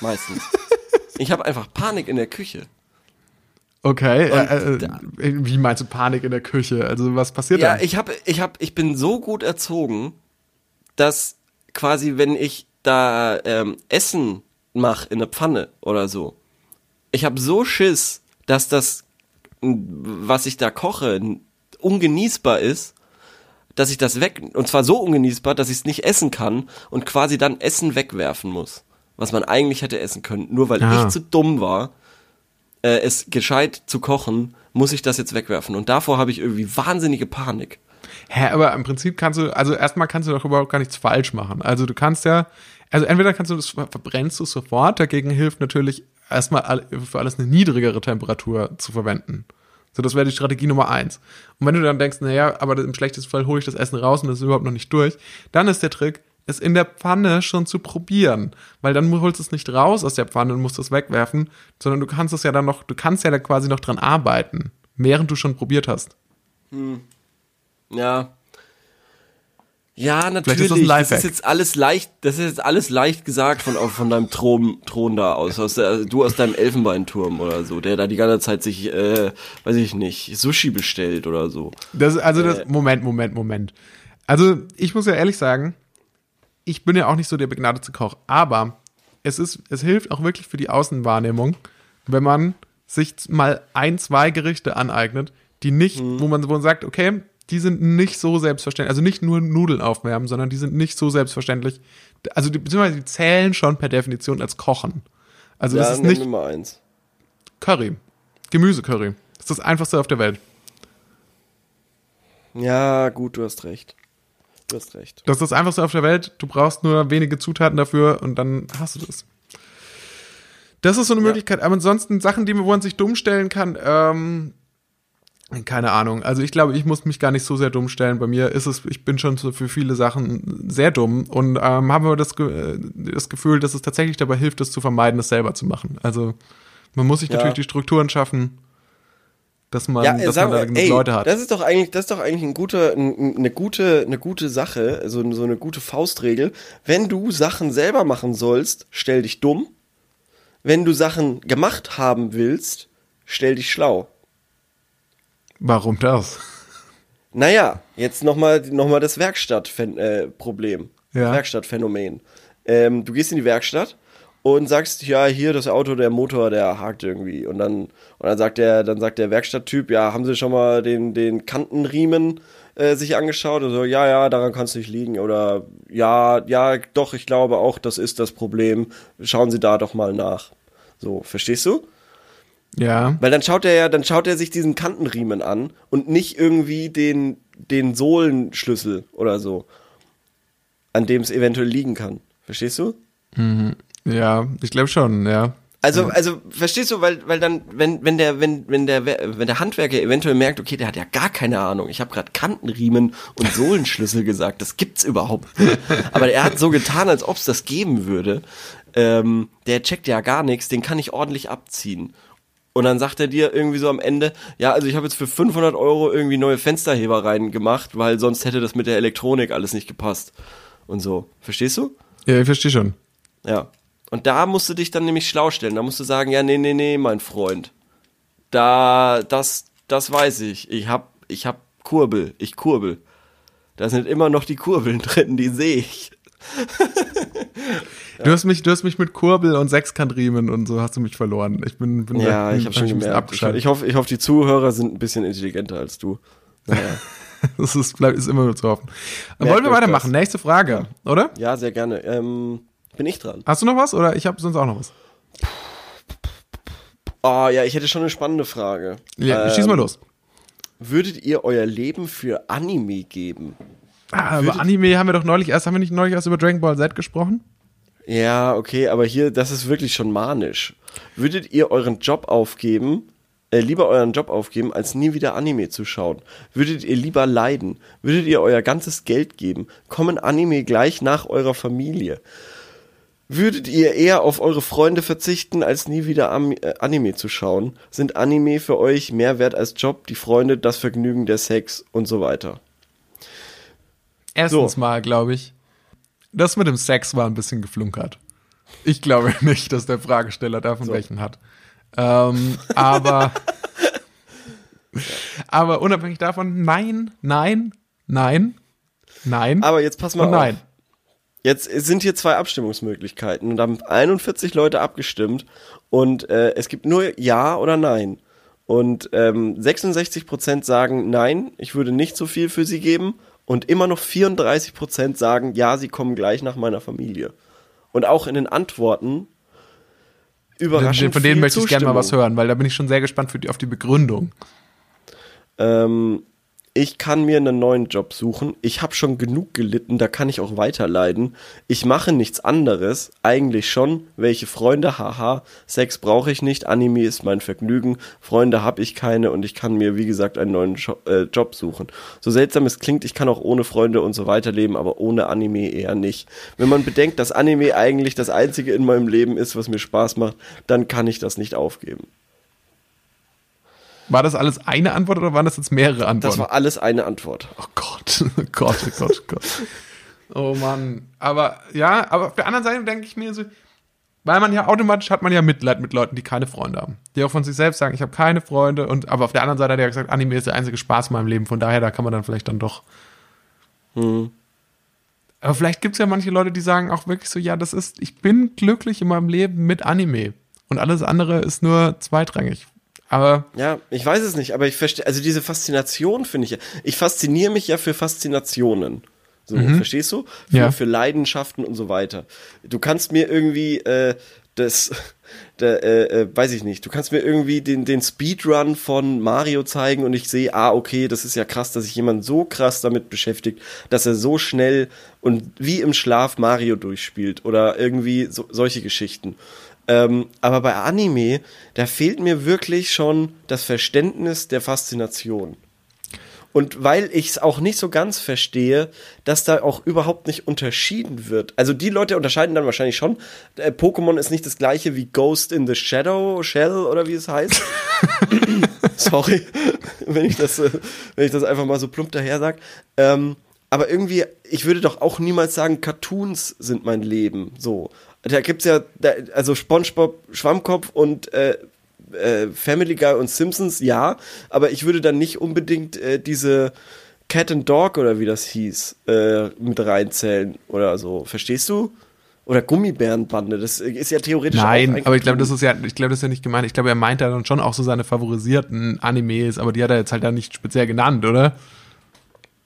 Meistens. ich habe einfach Panik in der Küche. Okay, äh, äh, wie meinst du Panik in der Küche? Also was passiert Ja, da? ich habe ich habe ich bin so gut erzogen, dass quasi wenn ich da ähm, Essen mache in der Pfanne oder so, ich habe so Schiss, dass das was ich da koche ungenießbar ist, dass ich das weg und zwar so ungenießbar, dass ich es nicht essen kann und quasi dann Essen wegwerfen muss, was man eigentlich hätte essen können, nur weil Ah. ich zu dumm war, äh, es gescheit zu kochen, muss ich das jetzt wegwerfen und davor habe ich irgendwie wahnsinnige Panik. Hä, aber im Prinzip kannst du, also erstmal kannst du doch überhaupt gar nichts falsch machen. Also du kannst ja, also entweder kannst du das verbrennst du sofort, dagegen hilft natürlich erstmal für alles eine niedrigere Temperatur zu verwenden. So, das wäre die Strategie Nummer eins. Und wenn du dann denkst, naja, aber im schlechtesten Fall hole ich das Essen raus und das ist überhaupt noch nicht durch, dann ist der Trick, es in der Pfanne schon zu probieren. Weil dann holst du es nicht raus aus der Pfanne und musst es wegwerfen, sondern du kannst es ja dann noch, du kannst ja da quasi noch dran arbeiten, während du schon probiert hast. Ja. Ja, natürlich. Ist das das ist jetzt alles leicht, das ist jetzt alles leicht gesagt von, von deinem Thron, Thron da aus, aus der, du aus deinem Elfenbeinturm oder so, der da die ganze Zeit sich, äh, weiß ich nicht, Sushi bestellt oder so. Das, also das, Äh. Moment, Moment, Moment. Also ich muss ja ehrlich sagen, ich bin ja auch nicht so der begnadete Koch, aber es ist, es hilft auch wirklich für die Außenwahrnehmung, wenn man sich mal ein, zwei Gerichte aneignet, die nicht, Mhm. wo man, wo man sagt, okay, die sind nicht so selbstverständlich, also nicht nur Nudeln aufwärmen, sondern die sind nicht so selbstverständlich, also die, beziehungsweise die zählen schon per Definition als Kochen. Also das ist nicht mal eins. Curry, Gemüsecurry. Das ist das einfachste auf der Welt. Ja, gut, du hast recht. Du hast recht. Das ist das einfachste auf der Welt. Du brauchst nur wenige Zutaten dafür und dann hast du das. Das ist so eine Ja. Möglichkeit. Aber ansonsten Sachen, die man, wo man sich dumm stellen kann, ähm, keine Ahnung. Also ich glaube, ich muss mich gar nicht so sehr dumm stellen. Bei mir ist es, ich bin schon für viele Sachen sehr dumm und ähm, habe aber das, Ge- äh, das Gefühl, dass es tatsächlich dabei hilft, das zu vermeiden, das selber zu machen. Also man muss sich Ja. natürlich die Strukturen schaffen, dass man, Ja, äh, dass sag man da genug ey, Leute hat. das ist doch eigentlich, das ist doch eigentlich ein guter, ein, eine gute, eine gute Sache, so, so eine gute Faustregel. Wenn du Sachen selber machen sollst, stell dich dumm. Wenn du Sachen gemacht haben willst, stell dich schlau. Warum das? Naja, jetzt nochmal noch mal das Werkstattproblem. Äh, Ja. Werkstattphänomen. Ähm, du gehst in die Werkstatt und sagst, ja, hier das Auto, der Motor, der hakt irgendwie. Und dann, und dann sagt der, dann sagt der Werkstatttyp, ja, haben Sie schon mal den, den Kantenriemen äh, sich angeschaut? Und so, ja, ja, daran kann es nicht liegen. Oder ja, ja, doch, ich glaube auch, das ist das Problem. Schauen Sie da doch mal nach. So, verstehst du? Ja. Weil dann schaut er ja, dann schaut er sich diesen Kantenriemen an und nicht irgendwie den, den Sohlenschlüssel oder so, an dem es eventuell liegen kann. Verstehst du? Ja, ich glaube schon, ja. Also, also, verstehst du, weil, weil dann, wenn, wenn der, wenn, wenn der, wenn der Handwerker eventuell merkt, okay, der hat ja gar keine Ahnung. Ich habe gerade Kantenriemen und Sohlenschlüssel gesagt, das gibt's überhaupt nicht. Aber er hat so getan, als ob es das geben würde. Ähm, der checkt ja gar nichts, den kann ich ordentlich abziehen. Und dann sagt er dir irgendwie so am Ende, ja, also ich habe jetzt für 500 Euro irgendwie neue Fensterheber rein gemacht, weil sonst hätte das mit der Elektronik alles nicht gepasst. Und so. Verstehst du? Ja, ich verstehe schon. Ja. Und da musst du dich dann nämlich schlau stellen. Da musst du sagen, ja, nee, nee, nee, mein Freund. Da, das, das weiß ich. Ich hab, ich hab Kurbel. Ich kurbel. Da sind immer noch die Kurbeln drin, die sehe ich. Du hast mich, du hast mich mit Kurbel und Sechskantriemen und so hast du mich verloren. Ich bin, bin Ja, bin ich habe schon gemerkt. Ich, abgeschaltet. ich, hoffe, ich hoffe, die Zuhörer sind ein bisschen intelligenter als du. Naja. das ist, bleibt, ist immer nur zu hoffen. Merkt Wollen wir weitermachen? das. Nächste Frage, oder? ja, sehr gerne. Ähm, bin ich dran? Hast du noch was? Oder ich habe sonst auch noch was. Oh ja, ich hätte schon eine spannende Frage. Ja, Ähm, schieß mal los. Würdet ihr euer Leben für Anime geben? Ah, über Anime haben wir doch neulich erst, haben wir nicht neulich erst über Dragon Ball Z gesprochen? Ja, okay, aber hier, das ist wirklich schon manisch. Würdet ihr euren Job aufgeben, äh, lieber euren Job aufgeben, als nie wieder Anime zu schauen? Würdet ihr lieber leiden? Würdet ihr euer ganzes Geld geben? Kommen Anime gleich nach eurer Familie? Würdet ihr eher auf eure Freunde verzichten, als nie wieder Am äh, Anime zu schauen? Sind Anime für euch mehr wert als Job, die Freunde, das Vergnügen, der Sex und so weiter? Erstens So. mal, glaube ich, das mit dem Sex war ein bisschen geflunkert. Ich glaube nicht, dass der Fragesteller davon So. welchen hat. Ähm, aber, aber unabhängig davon, nein, nein, nein, nein Aber jetzt pass mal und nein. Jetzt sind hier zwei Abstimmungsmöglichkeiten und da haben 41 Leute abgestimmt und äh, es gibt nur Ja oder Nein. Und ähm, 66% sagen Nein, ich würde nicht so viel für sie geben und immer noch 34% sagen Ja, sie kommen gleich nach meiner Familie. Und auch in den Antworten überraschend Von denen möchte ich gerne mal was hören, weil da bin ich schon sehr gespannt die, auf die Begründung. Ähm, ich kann mir einen neuen Job suchen. Ich habe schon genug gelitten, da kann ich auch weiter leiden. Ich mache nichts anderes. Eigentlich schon. Welche Freunde? Haha. Sex brauche ich nicht. Anime ist mein Vergnügen. Freunde habe ich keine und ich kann mir, wie gesagt, einen neuen Jo- äh, Job suchen. So seltsam es klingt, ich kann auch ohne Freunde und so weiter leben, aber ohne Anime eher nicht. Wenn man bedenkt, dass Anime eigentlich das einzige in meinem Leben ist, was mir Spaß macht, dann kann ich das nicht aufgeben. War das alles eine Antwort oder waren das jetzt mehrere Antworten? Das war alles eine Antwort. Oh Gott, oh Gott, oh Gott, oh Gott. Oh Mann. Aber ja, aber auf der anderen Seite denke ich mir so, weil man ja automatisch hat man ja Mitleid mit Leuten, die keine Freunde haben. Die auch von sich selbst sagen, ich habe keine Freunde und aber auf der anderen Seite hat er ja gesagt, Anime ist der einzige Spaß in meinem Leben, von daher da kann man dann vielleicht dann doch. Hm. Aber vielleicht gibt es ja manche Leute, die sagen auch wirklich so, ja, das ist, ich bin glücklich in meinem Leben mit Anime. Und alles andere ist nur zweitrangig. Aber Ja, ich weiß es nicht, aber ich verstehe, also diese Faszination finde ich ja. Ich fasziniere mich ja für Faszinationen. So, verstehst du? Für, Ja. für Leidenschaften und so weiter. Du kannst mir irgendwie äh, das, der, äh, äh, weiß ich nicht, du kannst mir irgendwie den, den Speedrun von Mario zeigen und ich sehe, ah, okay, das ist ja krass, dass sich jemand so krass damit beschäftigt, dass er so schnell und wie im Schlaf Mario durchspielt oder irgendwie so, solche Geschichten. Ähm, aber bei Anime, da fehlt mir wirklich schon das Verständnis der Faszination. Und weil ich es auch nicht so ganz verstehe, dass da auch überhaupt nicht unterschieden wird. Also die Leute unterscheiden dann wahrscheinlich schon. Äh, Pokémon ist nicht das gleiche wie Ghost in the Shadow, Shell oder wie es heißt. Sorry, wenn ich das, äh, wenn ich das einfach mal so plump daher sag. Ähm, aber irgendwie, ich würde doch auch niemals sagen, Cartoons sind mein Leben. So. Da gibt's ja, da, also SpongeBob, Schwammkopf und äh, äh, Family Guy und Simpsons, ja, aber ich würde dann nicht unbedingt äh, diese Cat and Dog oder wie das hieß, äh, mit reinzählen oder so. Verstehst du? Oder Gummibärenbande, das ist ja theoretisch Nein, aber ich glaube, das ist ja, ich glaube, das ist ja nicht gemeint. Ich glaube, er meint da dann schon auch so seine favorisierten Animes, aber die hat er jetzt halt da nicht speziell genannt, oder?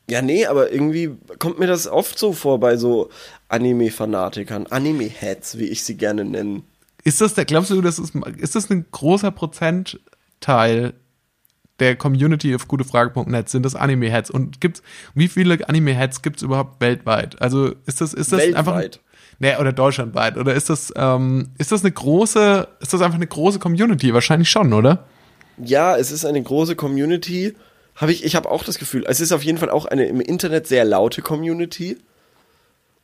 Ja, nee, aber irgendwie kommt mir das oft so vor bei so Anime-Fanatikern, Anime-Heads, wie ich sie gerne nenne. Ist das der, glaubst du, das ist, ist das ein großer Prozentteil der Community auf gutefrage.net sind das Anime-Heads? Und gibt's, wie viele Anime-Heads gibt es überhaupt weltweit? Also ist das, ist das weltweit. einfach. Nee, oder deutschlandweit. Oder ist das, ähm, ist das eine große, ist das einfach eine große Community? Wahrscheinlich schon, oder? Ja, es ist eine große Community. Habe ich, ich habe auch das Gefühl. Es ist auf jeden Fall auch eine im Internet sehr laute Community.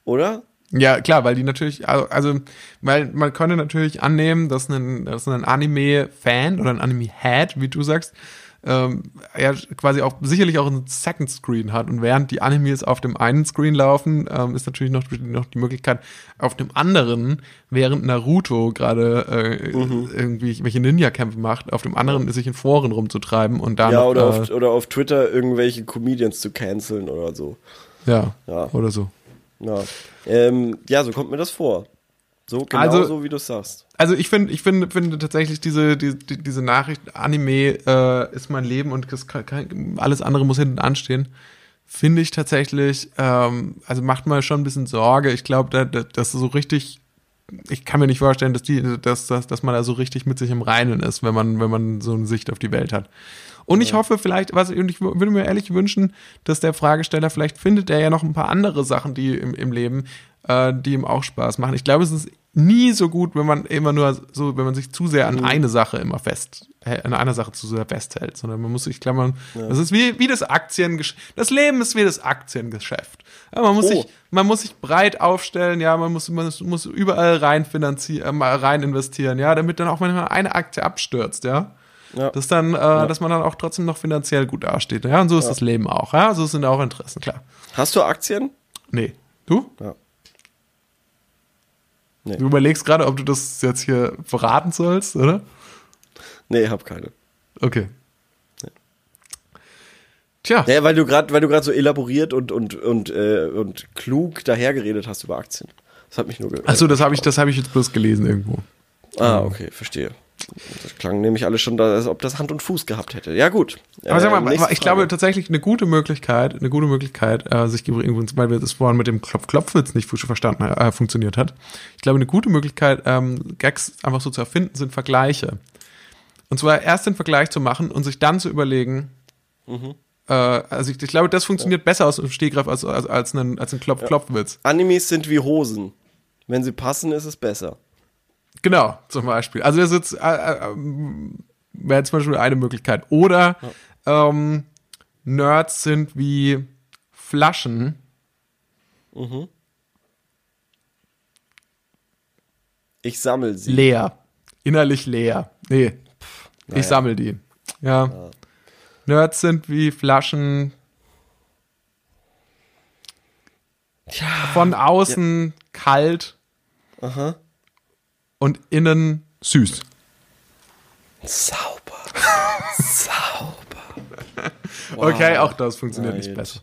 Oder? Ja, klar, weil die natürlich, also, weil man könnte natürlich annehmen, dass ein, dass ein Anime-Fan oder ein Anime-Head, wie du sagst, ähm, ja quasi auch sicherlich auch einen Second Screen hat. Und während die Animes auf dem einen Screen laufen, ähm, ist natürlich noch, noch die Möglichkeit, auf dem anderen, während Naruto gerade äh, mhm. irgendwie welche Ninja-Kämpfe macht, auf dem anderen sich in Foren rumzutreiben und dann. Ja, oder, äh, auf, oder auf Twitter irgendwelche Comedians zu canceln oder so. Ja, ja. oder so. Ja. Ähm, ja, so kommt mir das vor. So genau also, so, wie du sagst. Also ich finde, ich finde, finde tatsächlich diese, die, diese Nachricht, Anime äh, ist mein Leben und kann, alles andere muss hinten anstehen, finde ich tatsächlich, ähm, also macht mal schon ein bisschen Sorge. Ich glaube, da, da, dass so richtig, ich kann mir nicht vorstellen, dass die, dass, dass, dass man da so richtig mit sich im Reinen ist, wenn man, wenn man so eine Sicht auf die Welt hat. Und ich hoffe vielleicht, was und ich würde mir ehrlich wünschen, dass der Fragesteller vielleicht findet er ja noch ein paar andere Sachen, die im, im Leben, äh, die ihm auch Spaß machen. Ich glaube, es ist nie so gut, wenn man immer nur so, wenn man sich zu sehr an mhm. eine Sache immer fest, äh, an einer Sache zu sehr festhält, sondern man muss sich klammern. Ja. Das ist wie, wie das Aktiengeschäft. Das Leben ist wie das Aktiengeschäft. Ja, man muss oh. sich, man muss sich breit aufstellen, ja, man muss, man muss überall rein finanzieren, äh, rein investieren, ja, damit dann auch manchmal eine Aktie abstürzt, ja. Ja. Dass dann, äh, ja. dass man dann auch trotzdem noch finanziell gut dasteht. Ja, und so ist das Leben auch. Ja, so sind auch Interessen, klar. Hast du Aktien? Nee. Du? Ja. Nee. Du überlegst gerade, ob du das jetzt hier verraten sollst, oder? Nee, hab keine. Okay. Tja. Ja, weil du gerade, weil du gerade so elaboriert und und und äh, und klug dahergeredet hast über Aktien. Das hat mich nur gehört. Achso, das habe ich, das habe ich jetzt bloß gelesen irgendwo. Ah, okay, verstehe. Das klang nämlich alles schon, als ob das Hand und Fuß gehabt hätte. Ja, gut. Aber sag mal, äh, ich Frage. glaube tatsächlich eine gute Möglichkeit, eine gute Möglichkeit, äh, sich übrigens, weil wir das vorhin mit dem Klopf-Klopfwitz nicht verstanden, äh, funktioniert hat. Ich glaube, eine gute Möglichkeit, ähm, Gags einfach so zu erfinden, sind Vergleiche. Und zwar erst den Vergleich zu machen und sich dann zu überlegen, mhm. äh, also ich, ich, glaube, das funktioniert ja. besser aus dem Stehgreif als, als, als ein, als ein Klopf-Klopfwitz. Ja. Animes sind wie Hosen. Wenn sie passen, ist es besser. Genau, zum Beispiel. Also das ist jetzt, äh, äh, wäre zum Beispiel eine Möglichkeit. Oder ja. ähm, Nerds sind wie Flaschen. Mhm. Ich sammle sie. Leer. Innerlich leer. Nee. Pff, naja. Ich sammle die. Ja. ja. Nerds sind wie Flaschen. Ja. Von außen ja. kalt. Aha und innen süß. Sauber. Sauber. Wow. Okay, auch das funktioniert Nein. nicht besser.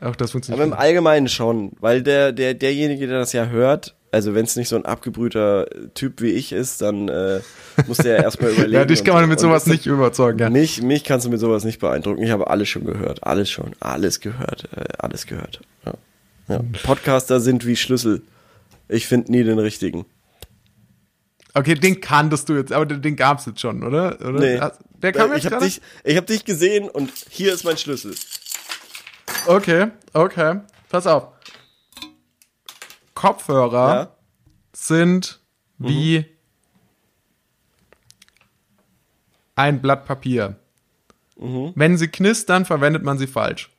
Auch das funktioniert. Aber im Allgemeinen schon, weil der, der, derjenige, der das ja hört, also wenn es nicht so ein abgebrühter Typ wie ich ist, dann äh, muss der ja erstmal überlegen. ja, dich kann man mit sowas nicht überzeugen. Ja. Mich, mich kannst du mit sowas nicht beeindrucken. Ich habe alles schon gehört. Alles schon. Alles gehört. Äh, alles gehört. Ja. Ja. Podcaster sind wie Schlüssel. Ich finde nie den richtigen. Okay, den kanntest du jetzt, aber den gab's jetzt schon, oder? oder? Nee. Der kam jetzt ich habe dich, ich hab dich gesehen und hier ist mein Schlüssel. Okay, okay. Pass auf. Kopfhörer ja? sind wie mhm. ein Blatt Papier. Mhm. Wenn sie knistern, verwendet man sie falsch.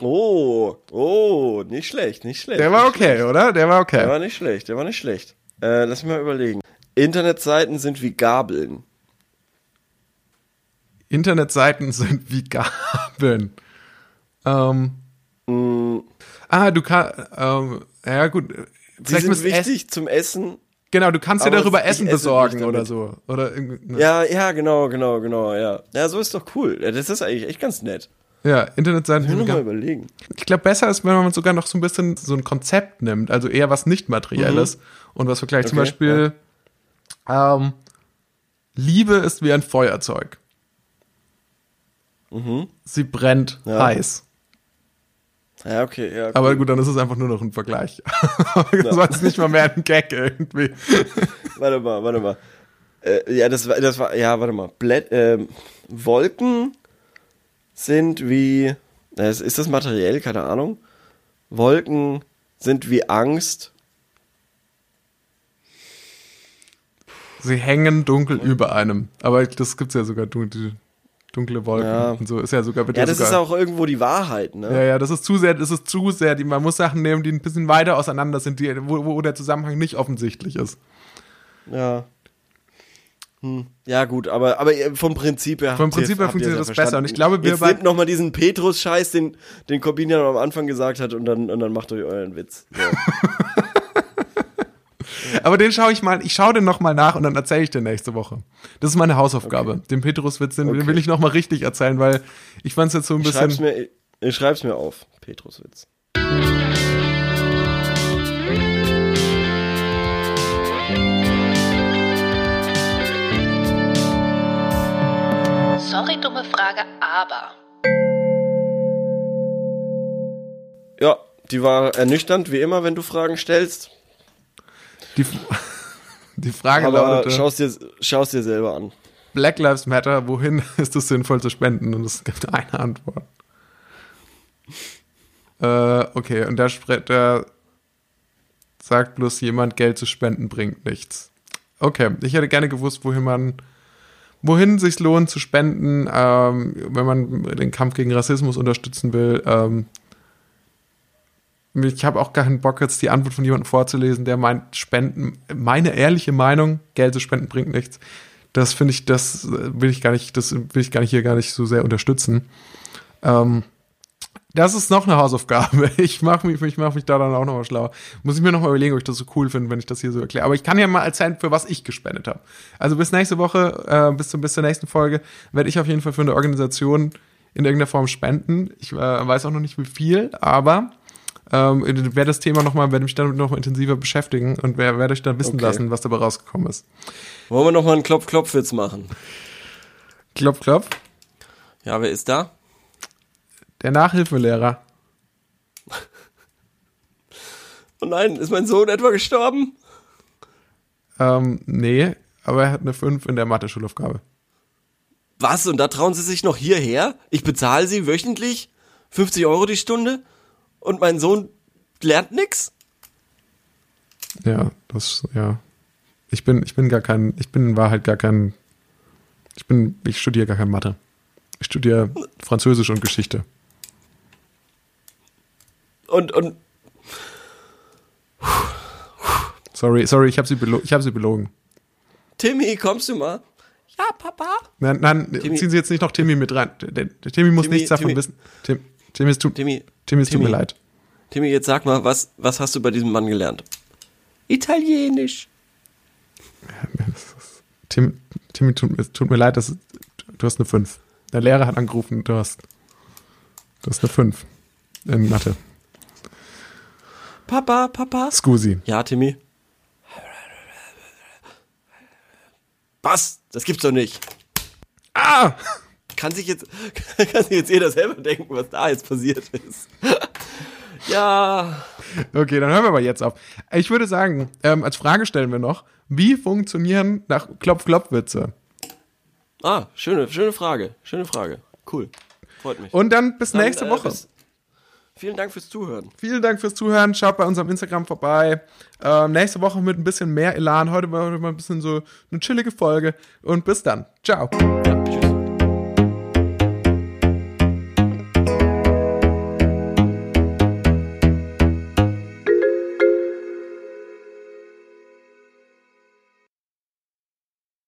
Oh, oh, nicht schlecht, nicht schlecht. Der war okay, schlecht. oder? Der war okay. Der war nicht schlecht, der war nicht schlecht. Äh, lass mich mal überlegen. Internetseiten sind wie Gabeln. Internetseiten sind wie Gabeln. Ähm, mm. Ah, du kannst. Ähm, ja, gut. Sie sind wichtig Ess zum Essen. Genau, du kannst dir darüber Essen esse besorgen oder so. Oder ne. Ja, ja, genau, genau, genau, ja. Ja, so ist doch cool. Ja, Das ist eigentlich echt ganz nett. ja, Internetseiten. Ich mal überlegen. Ich glaube, besser ist, wenn man sogar noch so ein bisschen so ein Konzept nimmt, also eher was nicht materielles und was vergleicht. Zum Mhm. Okay, Beispiel, ähm, Liebe ist wie ein Feuerzeug. Sie brennt Mhm. Ja. heiß. Ja, okay, ja. Cool. Aber gut, dann ist es einfach nur noch ein Vergleich. das war jetzt nicht mal mehr ein Gag irgendwie. Warte mal, warte mal. Äh, ja, das war, das war, ja, warte mal. Blät, ähm, Wolken sind wie, äh, ist das materiell? Keine Ahnung. Wolken sind wie Angst. Sie hängen dunkel über einem. Aber das gibt's ja sogar, die dunkle Wolken Ja. und so. Ist ja sogar Ja, das sogar, ist auch irgendwo die Wahrheit, ne? Ja, ja, das ist zu sehr, das ist zu sehr, die, man muss Sachen nehmen, die ein bisschen weiter auseinander sind, die, wo, wo der Zusammenhang nicht offensichtlich ist. Ja. Hm. Ja, gut, aber, aber ihr- vom Prinzip her. Vom Prinzip her funktioniert es das besser. Und ich glaube, wir Jetzt nehmt noch mal diesen Petrus-Scheiß, den, den Corbinian am Anfang gesagt hat, und dann, und dann macht euch euren Witz. So. Aber den schaue ich mal, ich schaue den nochmal nach und dann erzähle ich den nächste Woche. Das ist meine Hausaufgabe. Den Petruswitz, den Okay. will ich nochmal richtig erzählen, weil ich fand es jetzt so ein Ich schreib's bisschen. mir, ich schreib's mir auf. Petrus-Witz. Sorry, dumme Frage, aber. Ja, die war ernüchternd, wie immer, wenn du Fragen stellst. Die, die Frage Aber lautete, schau's dir, schau's dir selber an. Black Lives Matter, wohin ist es sinnvoll zu spenden? Und es gibt eine Antwort. Äh, okay, und da, da sagt bloß jemand, Geld zu spenden bringt nichts. Okay, ich hätte gerne gewusst, wohin man, wohin sich lohnt zu spenden, ähm, wenn man den Kampf gegen Rassismus unterstützen will. Ähm, ich habe auch keinen Bock, jetzt die Antwort von jemandem vorzulesen, der meint, Spenden, meine ehrliche Meinung, Geld zu spenden bringt nichts. Das finde ich, das will ich gar nicht, das will ich gar nicht hier gar nicht so sehr unterstützen. Ähm, das ist noch eine Hausaufgabe. Ich mache mich, ich mach mich da dann auch nochmal schlau. Muss ich mir nochmal überlegen, ob ich das so cool finde, wenn ich das hier so erkläre. Aber ich kann ja mal erzählen, für was ich gespendet habe. Also bis nächste Woche, äh, bis, zum, bis zur nächsten Folge, werde ich auf jeden Fall für eine Organisation in irgendeiner Form spenden. Ich äh, weiß auch noch nicht wie viel, aber ähm, werde das Thema nochmal, werde mich damit nochmal intensiver beschäftigen und wer- werde euch dann wissen Okay. lassen, was dabei rausgekommen ist. Wollen wir noch mal einen Klopf-Klopf-Witz machen? Klopf, klopf. Ja, wer ist da? Der Nachhilfelehrer. Oh nein, ist mein Sohn etwa gestorben? Ähm, nee, aber er hat eine 5 in der Mathe-Schulaufgabe. Was? Und da trauen sie sich noch hierher? Ich bezahle sie wöchentlich 50 Euro die Stunde und mein Sohn lernt nix? Ja, das, ja. Ich bin, ich bin gar kein, ich bin in Wahrheit gar kein, ich bin, ich studiere gar kein Mathe. Ich studiere Französisch und Geschichte. Und, und Sorry, sorry, ich habe sie, belo ich hab sie belogen. Timmy, kommst du mal? Ja, Papa. Nein, nein, Timmy. ziehen Sie jetzt nicht noch Timmy mit rein. Der, Timmy muss Timmy, nichts davon Timmy. wissen. Tim, Timmy, es tut, Timmy, Timmy, es tut mir leid. Timmy, jetzt sag mal, was, was hast du bei diesem Mann gelernt? Italienisch. Tim, Timmy, tut, es tut mir leid, dass, du hast eine 5. Der Lehrer hat angerufen, du hast, du hast eine 5 in Mathe. Papa, Papa. Scusi. Ja, Timmy. Was? Das gibt's doch nicht. Ah! Kann sich jetzt, kann sich jetzt jeder selber denken, was da jetzt passiert ist. ja. Okay, dann hören wir aber jetzt auf. Ich würde sagen, ähm, als Frage stellen wir noch, wie funktionieren nach Klopf-Klopf-Witze? Ah, schöne, schöne Frage. Schöne Frage. Cool. Freut mich. Und dann bis Dann, nächste äh, Woche. bis- vielen Dank fürs Zuhören. Vielen Dank fürs Zuhören. Schaut bei unserem Instagram vorbei. Ähm, nächste Woche mit ein bisschen mehr Elan. Heute war heute mal ein bisschen so eine chillige Folge. Und bis dann. Ciao. Ja, tschüss.